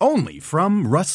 Only from Rust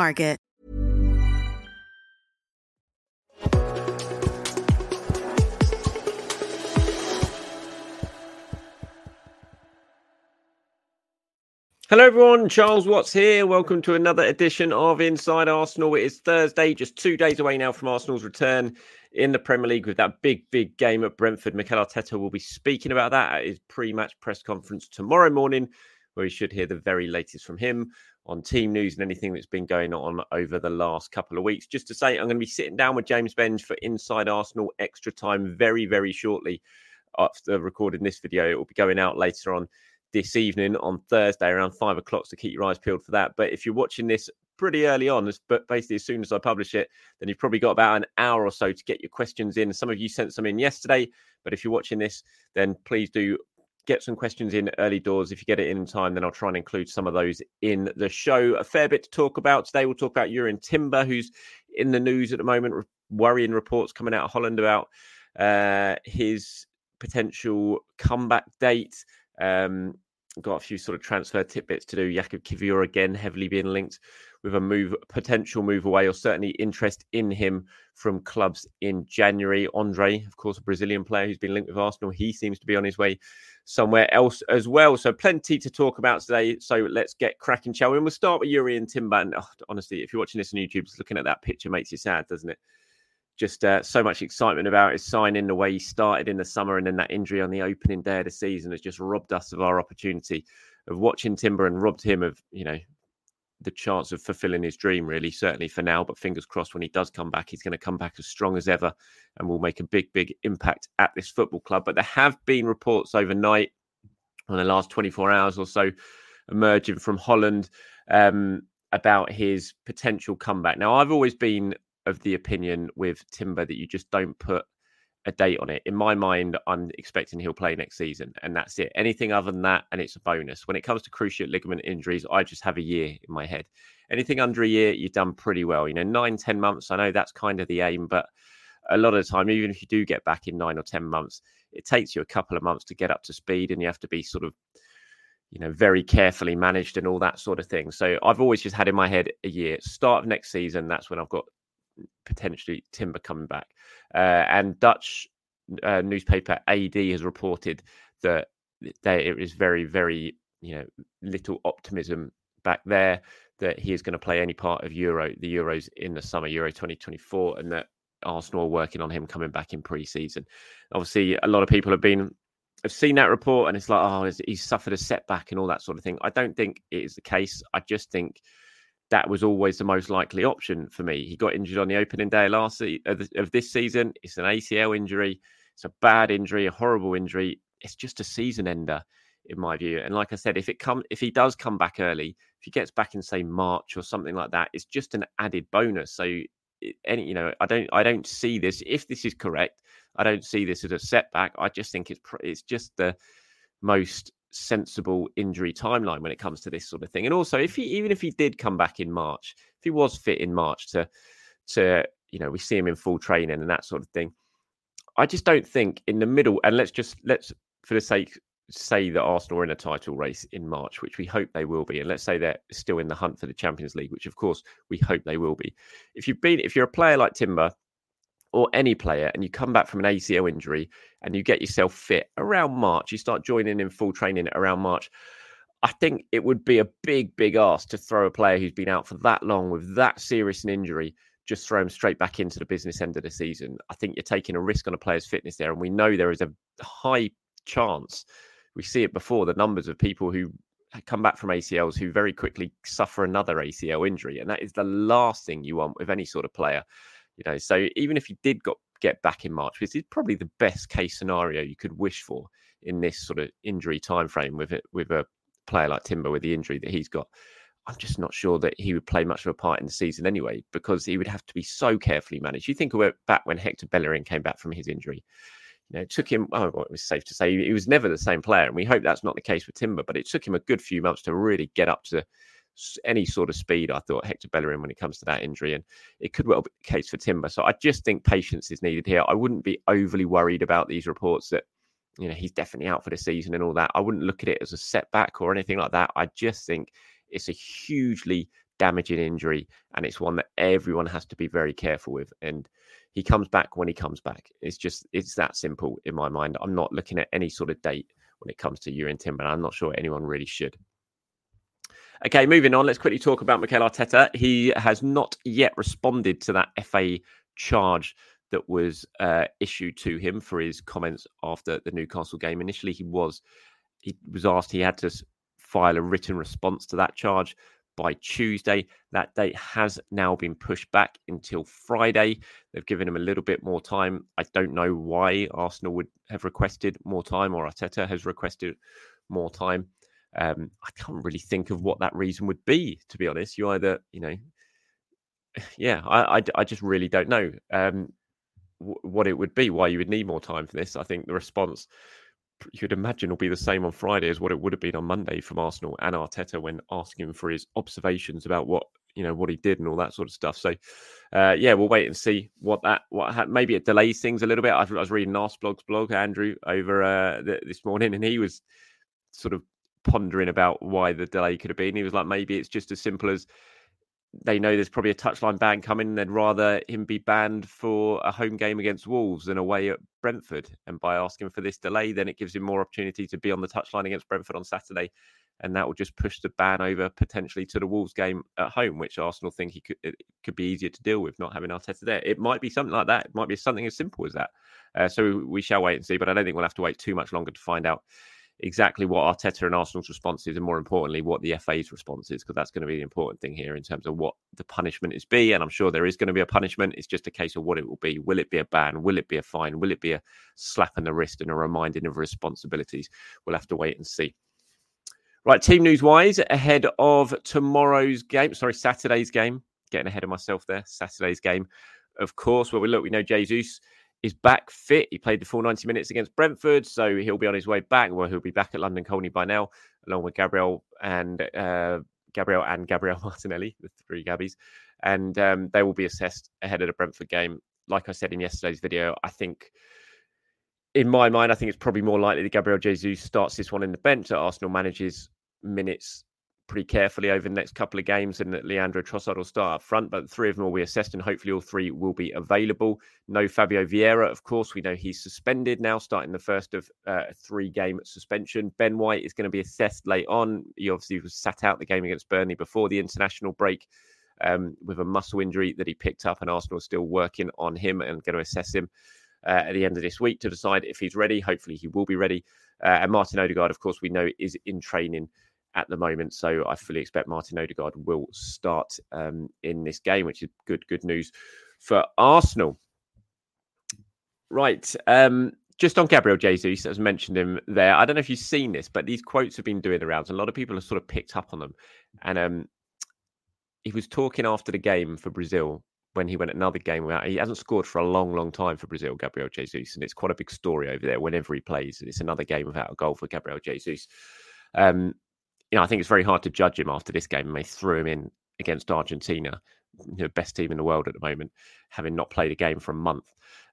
market. Hello, everyone. Charles Watts here. Welcome to another edition of Inside Arsenal. It is Thursday, just two days away now from Arsenal's return in the Premier League with that big, big game at Brentford. Mikel Arteta will be speaking about that at his pre match press conference tomorrow morning, where you should hear the very latest from him on team news and anything that's been going on over the last couple of weeks. Just to say, I'm going to be sitting down with James Benge for Inside Arsenal extra time very, very shortly after recording this video. It will be going out later on this evening on Thursday around five o'clock. So keep your eyes peeled for that. But if you're watching this pretty early on, but basically as soon as I publish it, then you've probably got about an hour or so to get your questions in. Some of you sent some in yesterday, but if you're watching this, then please do get some questions in early doors. If you get it in, time, then I'll try and include some of those in the show. A fair bit to talk about today. We'll talk about Jurrien Timber, who's in the news at the moment, worrying reports coming out of Holland about uh, his potential comeback date. Um, got a few sort of transfer tidbits to do. Jakub Kiwior again heavily being linked with a move, potential move away, or certainly interest in him from clubs in January. Andre, of course, a Brazilian player who's been linked with Arsenal. He seems to be on his way somewhere else as well. So plenty to talk about today. So let's get cracking, shall we? And we'll start with Jurrien Timber. And oh, honestly, if you're watching this on YouTube, just looking at that picture makes you sad, doesn't it? Just uh, so much excitement about his signing, the way he started in the summer, and then that injury on the opening day of the season has just robbed us of our opportunity of watching Timber and robbed him of, you know, the chance of fulfilling his dream, really, certainly for now. But fingers crossed, when he does come back, he's going to come back as strong as ever and will make a big, big impact at this football club. But there have been reports overnight, on the last 24 hours or so, emerging from Holland um, about his potential comeback. Now, I've always been of the opinion with Timber that you just don't put a date on it. In my mind, I'm expecting he'll play next season, and that's it. Anything other than that, and it's a bonus. When it comes to cruciate ligament injuries, I just have a year in my head. Anything under a year, you've done pretty well. You know, nine, ten months. I know that's kind of the aim, but a lot of the time, even if you do get back in nine or ten months, it takes you a couple of months to get up to speed, and you have to be sort of you know, very carefully managed and all that sort of thing. So I've always just had in my head a year. Start of next season, that's when I've got potentially Timber coming back. Uh, and Dutch uh, newspaper AD has reported that there is very, very, you know, little optimism back there that he is going to play any part of Euro, the Euros in the summer, Euro 2024, and that Arsenal are working on him coming back in pre-season. Obviously, a lot of people have been have seen that report, and it's like, oh, he's suffered a setback and all that sort of thing. I don't think it is the case. I just think that was always the most likely option for me. He got injured on the opening day last se- of, this season. It's an ACL injury. It's a bad injury, a horrible injury. It's just a season ender, in my view. And like I said, if it come, if he does come back early, if he gets back in say March or something like that, it's just an added bonus. So, any you know, I don't, I don't see this. If this is correct, I don't see this as a setback. I just think it's, it's just the most sensible injury timeline when it comes to this sort of thing. And also, if he even if he did come back in March, if he was fit in March to to you know we see him in full training and that sort of thing, I just don't think in the middle. And let's just let's for the sake say that Arsenal are in a title race in March, which we hope they will be, and let's say they're still in the hunt for the Champions League, which of course we hope they will be. If you've been, if you're a player like Timber or any player, and you come back from an ACL injury and you get yourself fit around March, you start joining in full training around March. I think it would be a big, big ask to throw a player who's been out for that long with that serious an injury, just throw him straight back into the business end of the season. I think you're taking a risk on a player's fitness there. And we know there is a high chance we see it before the numbers of people who come back from ACLs who very quickly suffer another ACL injury, and that is the last thing you want with any sort of player. You know, so even if you did got, get back in March, which is probably the best case scenario you could wish for in this sort of injury time frame with it with a player like Timber with the injury that he's got. I'm just not sure that he would play much of a part in the season anyway, because he would have to be so carefully managed. You think about back when Hector Bellerin came back from his injury, you know, it took him, oh, well, it was safe to say he was never the same player. And we hope that's not the case with Timber, but it took him a good few months to really get up to any sort of speed, I thought, Hector Bellerin when it comes to that injury. And it could well be the case for Timber. So I just think patience is needed here. I wouldn't be overly worried about these reports that, you know, he's definitely out for the season and all that. I wouldn't look at it as a setback or anything like that. I just think it's a hugely damaging injury and it's one that everyone has to be very careful with. And he comes back when he comes back. It's just it's that simple in my mind. I'm not looking at any sort of date when it comes to Jurrien Timber. I'm not sure anyone really should. Okay, moving on. Let's quickly talk about Mikel Arteta. He has not yet responded to that FA charge that was uh, issued to him for his comments after the Newcastle game. Initially, he was he was asked he had to file a written response to that charge by Tuesday. That date has now been pushed back until Friday. They've given him a little bit more time. I don't know why Arsenal would have requested more time or Arteta has requested more time. Um, I can't really think of what that reason would be, to be honest. You either, you know, yeah, I, I, I just really don't know um, w- what it would be, why you would need more time for this. I think the response you'd imagine will be the same on Friday as what it would have been on Monday from Arsenal and Arteta when asking for his observations about what you know what he did and all that sort of stuff. So, uh, yeah, we'll wait and see what that what ha- maybe it delays things a little bit. I, I was reading Arseblog's blog, Andrew, over uh, the, this morning, and he was sort of pondering about why the delay could have been. He was like, maybe it's just as simple as they know there's probably a touchline ban coming and they'd rather him be banned for a home game against Wolves than away at Brentford. And by asking for this delay, then it gives him more opportunity to be on the touchline against Brentford on Saturday. And that will just push the ban over potentially to the Wolves game at home, which Arsenal think he could it could be easier to deal with not having Arteta there. It might be something like that. It might be something as simple as that. Uh, so we shall wait and see. But I don't think we'll have to wait too much longer to find out exactly what Arteta and Arsenal's response is, and more importantly, what the FA's response is, because that's going to be the important thing here in terms of what the punishment is be. And I'm sure there is going to be a punishment. It's just a case of what it will be. Will it be a ban? Will it be a fine? Will it be a slap in the wrist and a reminding of responsibilities? We'll have to wait and see. Right, team news wise, ahead of tomorrow's game, sorry, Saturday's game, getting ahead of myself there, Saturday's game, of course, where we look, we know Jesus is back fit. He played the full 90 minutes against Brentford, so he'll be on his way back. Well, he'll be back at London Colney by now, along with Gabriel and uh, Gabriel and Gabriel Martinelli, the three Gabbies, and um, they will be assessed ahead of the Brentford game. Like I said in yesterday's video, I think. In my mind, I think it's probably more likely that Gabriel Jesus starts this one in the bench. That Arsenal manages minutes pretty carefully over the next couple of games, and that Leandro Trossard will start up front. But three of them will be assessed, and hopefully all three will be available. No Fabio Vieira, of course. We know he's suspended now, starting the first of uh, three-game suspension. Ben White is going to be assessed late on. He obviously was sat out the game against Burnley before the international break. Um, with a muscle injury that he picked up, and Arsenal is still working on him and going to assess him uh, at the end of this week to decide if he's ready. Hopefully, he will be ready. Uh, and Martin Odegaard, of course, we know is in training at the moment. So I fully expect Martin Odegaard will start um, in this game, which is good good news for Arsenal. Right. Um, just on Gabriel Jesus, as mentioned him there, I don't know if you've seen this, but these quotes have been doing the rounds, a lot of people have sort of picked up on them. And um, he was talking after the game for Brazil when he went another game without. He hasn't scored for a long, long time for Brazil, Gabriel Jesus, and it's quite a big story over there whenever he plays. And it's another game without a goal for Gabriel Jesus. Um, you know, I think it's very hard to judge him after this game, and they threw him in against Argentina, know, best team in the world at the moment, having not played a game for a month.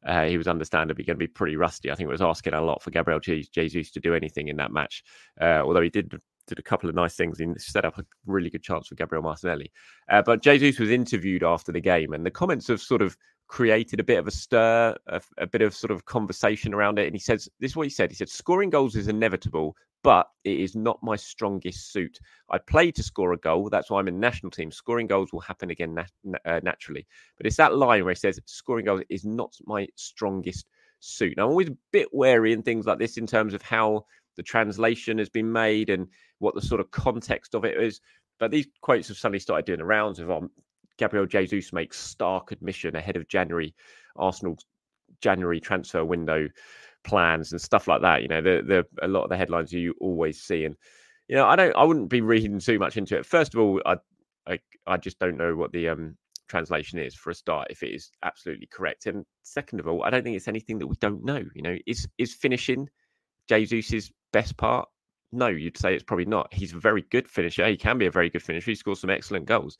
Uh, he was understandably going to be pretty rusty. I think it was asking a lot for Gabriel Jesus to do anything in that match, uh, although he did did a couple of nice things and set up a really good chance for Gabriel Martinelli. Uh, but Jesus was interviewed after the game, and the comments have sort of created a bit of a stir, a, a, bit of sort of conversation around it. And he says, This is what he said. He said, Scoring goals is inevitable, but it is not my strongest suit. I play to score a goal. That's why I'm in national team. Scoring goals will happen again nat- uh, naturally. But it's that line where he says, Scoring goals is not my strongest suit. Now, I'm always a bit wary in things like this in terms of how the translation has been made and what the sort of context of it is. But these quotes have suddenly started doing the rounds of um, Gabriel Jesus makes stark admission ahead of January Arsenal's January transfer window plans and stuff like that. You know, the the a lot of the headlines you always see, and you know, I don't, I wouldn't be reading too much into it. First of all, I I, I just don't know what the um translation is for a start if it is absolutely correct and second of all i don't think it's anything that we don't know you know is is finishing jesus's best part no you'd say it's probably not he's a very good finisher he can be a very good finisher he scores some excellent goals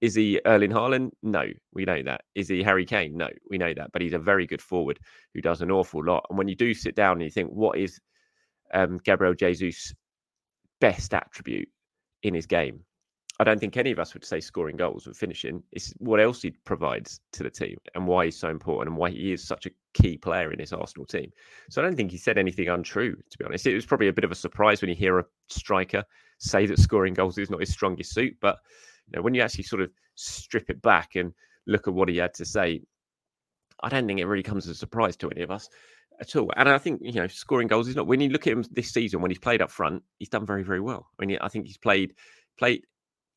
is he Erling Haaland? No, we know that. Is he Harry Kane? No, we know that. But he's a very good forward who does an awful lot. And when you do sit down and you think, what is um, Gabriel Jesus' best attribute in his game? I don't think any of us would say scoring goals and finishing. It's what else he provides to the team and why he's so important and why he is such a key player in this Arsenal team. So I don't think he said anything untrue, to be honest. It was probably a bit of a surprise when you hear a striker say that scoring goals is not his strongest suit, but know, when you actually sort of strip it back and look at what he had to say, I don't think it really comes as a surprise to any of us at all. And I think you know, scoring goals is not. When you look at him this season, when he's played up front, he's done very, very well. I mean, I think he's played played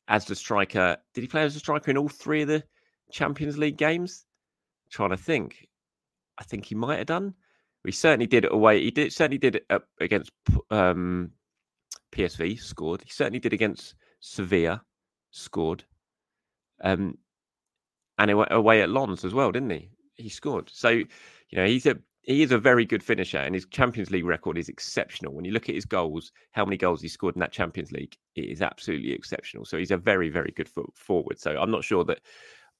as the striker. Did he play as a striker in all three of the Champions League games? I'm trying to think. I think he might have done. He certainly did it away. He did certainly did it against um, PSV. Scored. He certainly did against Sevilla scored. Um, and away at Lens as well, didn't he? He scored. So, you know, he's a he is a very good finisher, and his Champions League record is exceptional. When you look at his goals, how many goals he scored in that Champions League, it is absolutely exceptional. So he's a very, very good forward. So I'm not sure that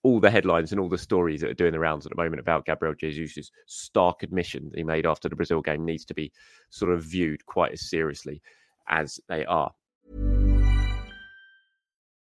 all the headlines and all the stories that are doing the rounds at the moment about Gabriel Jesus' stark admission that he made after the Brazil game needs to be sort of viewed quite as seriously as they are.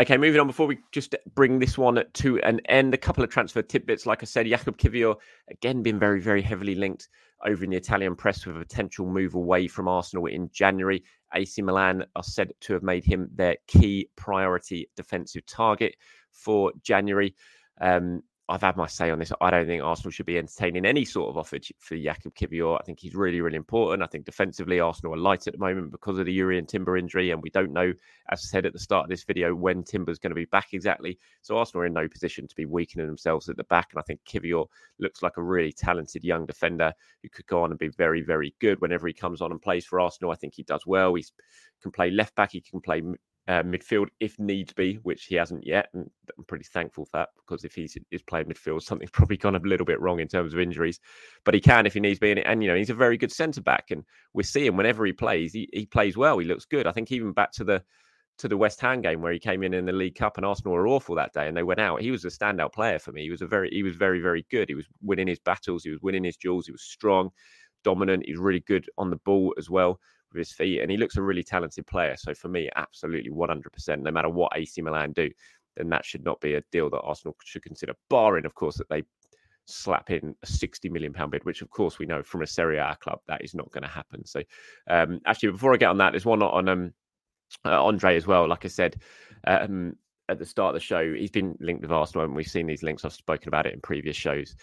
Okay, moving on. Before we just bring this one to an end, a couple of transfer tidbits. Like I said, Jakub Kiwior again been very, very heavily linked over in the Italian press with a potential move away from Arsenal in January. AC Milan are said to have made him their key priority defensive target for January. Um, I've had my say on this. I don't think Arsenal should be entertaining any sort of offer for Jakub Kiwior. I think he's really, really important. I think defensively, Arsenal are light at the moment because of the Jurrien Timber injury, and we don't know, as I said at the start of this video, when Timber's going to be back exactly. So Arsenal are in no position to be weakening themselves at the back, and I think Kiwior looks like a really talented young defender who could go on and be very, very good whenever he comes on and plays for Arsenal. I think he does well. He can play left back. He can play uh, midfield if needs be, which he hasn't yet. And I'm pretty thankful for that because if he's is playing midfield, something's probably gone a little bit wrong in terms of injuries. But he can if he needs be. And, and you know, he's a very good centre back. And we're seeing whenever he plays, he, he plays well. He looks good. I think even back to the to the West Ham game where he came in in the League Cup and Arsenal were awful that day and they went out. He was a standout player for me. He was a very, he was very, very good. He was winning his battles. He was winning his duels. He was strong, dominant. He's really good on the ball as well with his feet, and he looks a really talented player. So for me, absolutely 100%. No matter what AC Milan do, then that should not be a deal that Arsenal should consider. Barring, of course, that they slap in a 60 million pound bid, which of course we know from a Serie A club that is not going to happen. So um, actually, before I get on that, there's one on um, uh, Andre as well. Like I said um, at the start of the show, he's been linked with Arsenal, and we've seen these links. I've spoken about it in previous shows,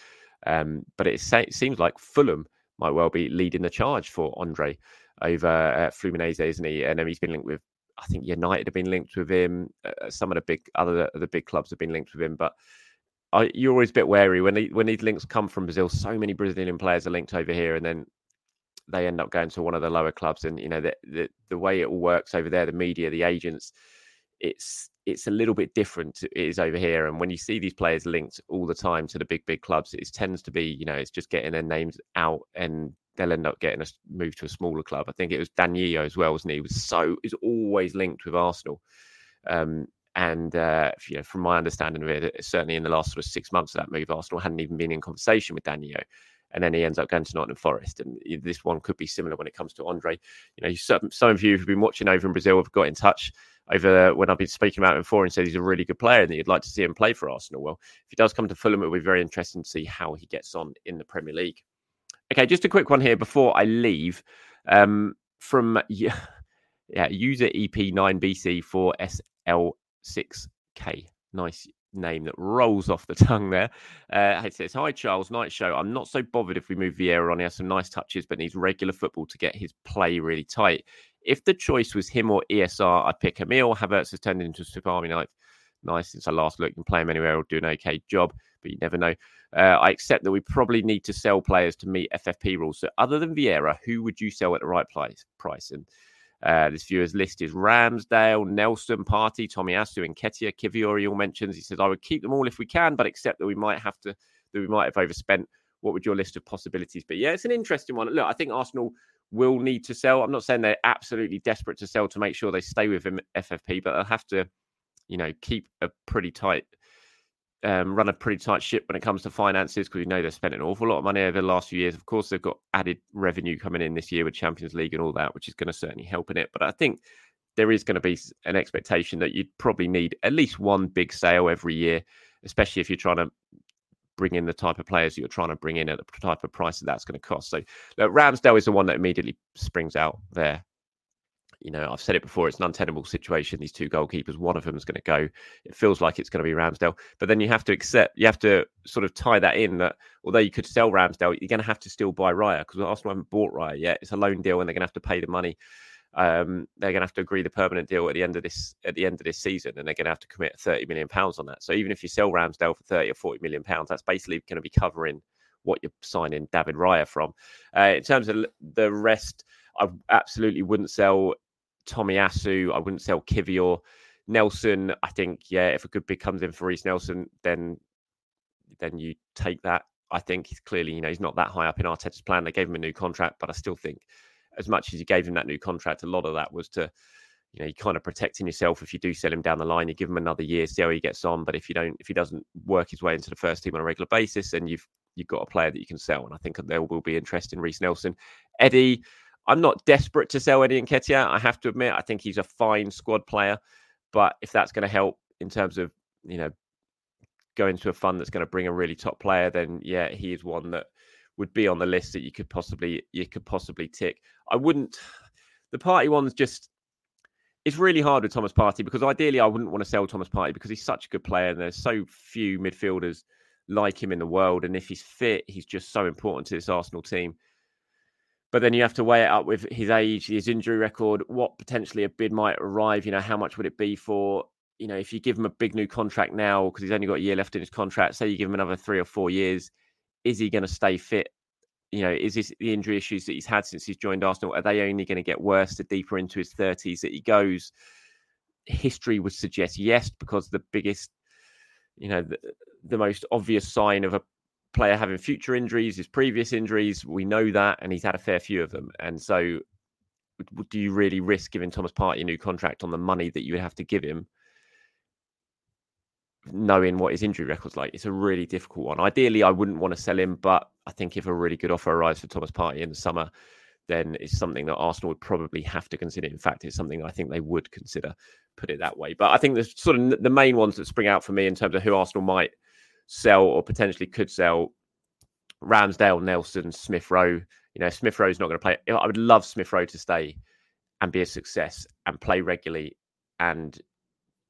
um, but it, it, seems like Fulham might well be leading the charge for Andre over uh, Fluminense, isn't he? And he's been linked with. I think United have been linked with him. Uh, some of the big other the big clubs have been linked with him, but I, you're always a bit wary when when these links come from Brazil. So many Brazilian players are linked over here, and then they end up going to one of the lower clubs. And you know the the, the way it all works over there, the media, the agents, it's it's a little bit different. It is over here, and when you see these players linked all the time to the big big clubs, it tends to be you know it's just getting their names out, and they'll end up getting a move to a smaller club. I think it was Danilo as well, wasn't he? he was so is always linked with Arsenal. Um, and uh, you know, from my understanding of it, certainly in the last sort of six months of that move, Arsenal hadn't even been in conversation with Danilo and then he ends up going to Nottingham Forest. And this one could be similar when it comes to Andre. You know, some, some of you who've been watching over in Brazil have got in touch over when I've been speaking about him before and said he's a really good player and that you'd like to see him play for Arsenal. Well, if he does come to Fulham, it'll be very interesting to see how he gets on in the Premier League. Okay, just a quick one here before I leave. Um, from yeah, yeah user EP9BC for SL6K. Nice name that rolls off the tongue there. Uh, it says, Hi, Charles, night show. I'm not so bothered if we move Vieira on. He has some nice touches, but needs regular football to get his play really tight. If the choice was him or ESR, I'd pick Emil. Havertz has turned into a Super Army knife. Nice since I last looked. Can play him anywhere or do an okay job, but you never know. Uh, I accept that we probably need to sell players to meet FFP rules. So, other than Vieira, who would you sell at the right price? And uh, this viewer's list is Ramsdale, Nelson, Partey, Tommy Tomiyasu, and Nketiah. Kiwior all mentions. He says, I would keep them all if we can, but accept that we might have to, that we might have overspent. What would your list of possibilities be? Yeah, it's an interesting one. Look, I think Arsenal will need to sell. I'm not saying they're absolutely desperate to sell to make sure they stay with him FFP, but they'll have to, you know, keep a pretty tight um, run a pretty tight ship when it comes to finances because we know they've spent an awful lot of money over the last few years. Of course, they've got added revenue coming in this year with Champions League and all that, which is going to certainly help in it. But I think there is going to be an expectation that you'd probably need at least one big sale every year, especially if you're trying to bring in the type of players you're trying to bring in at the type of price that that's going to cost. So look, Ramsdale is the one that immediately springs out there you know, I've said it before, it's an untenable situation. These two goalkeepers, one of them is going to go. It feels like it's going to be Ramsdale. But then you have to accept, you have to sort of tie that in that although you could sell Ramsdale, you're going to have to still buy Raya because Arsenal haven't bought Raya yet. It's a loan deal and they're going to have to pay the money. Um, they're going to have to agree the permanent deal at the end of this at the end of this season, and they're going to have to commit 30 million pounds on that. So even if you sell Ramsdale for 30 or 40 million pounds, that's basically going to be covering what you're signing David Raya from. Uh, in terms of the rest, I absolutely wouldn't sell Tomiyasu. I wouldn't sell Kiwior. Nelson, I think, yeah, if a good bid comes in for Reiss Nelson, then then you take that. I think he's clearly, you know, he's not that high up in Arteta's plan. They gave him a new contract, but I still think, as much as you gave him that new contract, a lot of that was to, you know, you kind of protecting yourself. If you do sell him down the line, you give him another year, see how he gets on. But if you don't, if he doesn't work his way into the first team on a regular basis, then you've you've got a player that you can sell. And I think there will be interest in Reiss Nelson. Eddie, I'm not desperate to sell Eddie Nketiah. I have to admit, I think he's a fine squad player. But if that's going to help in terms of, you know, going to a fund that's going to bring a really top player, then yeah, he is one that would be on the list that you could possibly you could possibly tick. I wouldn't. The Partey one's just it's really hard with Thomas Partey because ideally I wouldn't want to sell Thomas Partey because he's such a good player and there's so few midfielders like him in the world. And if he's fit, he's just so important to this Arsenal team. But then you have to weigh it up with his age, his injury record, what potentially a bid might arrive. You know, how much would it be for, you know, if you give him a big new contract now because he's only got a year left in his contract, say you give him another three or four years, is he going to stay fit? You know, is this the injury issues that he's had since he's joined Arsenal? Are they only going to get worse the deeper into his 30s that he goes? History would suggest yes, because the biggest, you know, the, the most obvious sign of a player having future injuries, his previous injuries. We know that, and he's had a fair few of them. And so, do you really risk giving Thomas Partey a new contract on the money that you would have to give him? Knowing what his injury record's like, it's a really difficult one. Ideally, I wouldn't want to sell him, but I think if a really good offer arrives for Thomas Partey in the summer, then it's something that Arsenal would probably have to consider. In fact, it's something I think they would consider, put it that way. But I think the sort of the main ones that spring out for me in terms of who Arsenal might sell or potentially could sell Ramsdale, Nelson, Smith Rowe. You know, Smith Rowe's not going to play. I would love Smith Rowe to stay and be a success and play regularly and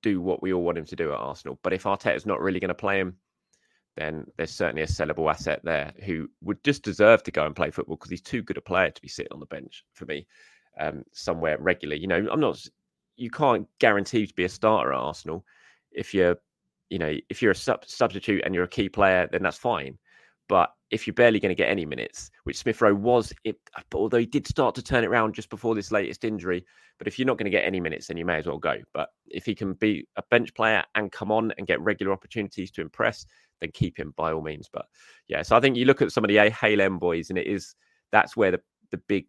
do what we all want him to do at Arsenal. But if Arteta's not really going to play him, then there's certainly a sellable asset there who would just deserve to go and play football because he's too good a player to be sitting on the bench for me um, somewhere regularly. You know, I'm not. You can't guarantee to be a starter at Arsenal if you're, you know, if you're a sub- substitute and you're a key player, then that's fine. But if you're barely going to get any minutes, which Smith Rowe was, it, uh, although he did start to turn it around just before this latest injury, but if you're not going to get any minutes, then you may as well go. But if he can be a bench player and come on and get regular opportunities to impress, then keep him by all means. But yeah, so I think you look at some of the A Hale End boys, and it is that's where the, the big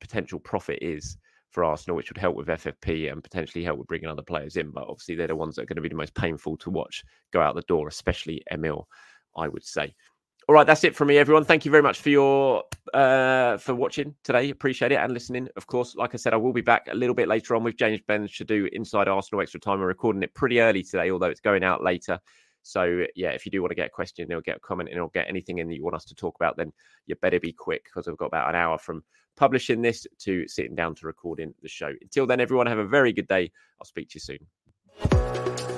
potential profit is for Arsenal, which would help with FFP and potentially help with bringing other players in. But obviously, they're the ones that are going to be the most painful to watch go out the door, especially Emil, I would say. All right, that's it from me, everyone. Thank you very much for your uh, for watching today. Appreciate it and listening. Of course, like I said, I will be back a little bit later on with James Benge do Inside Arsenal Extra Time. We're recording it pretty early today, although it's going out later. So yeah, if you do want to get a question or get a comment and or get anything in that you want us to talk about, then you better be quick because we've got about an hour from publishing this to sitting down to recording the show. Until then, everyone have a very good day. I'll speak to you soon.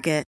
Target.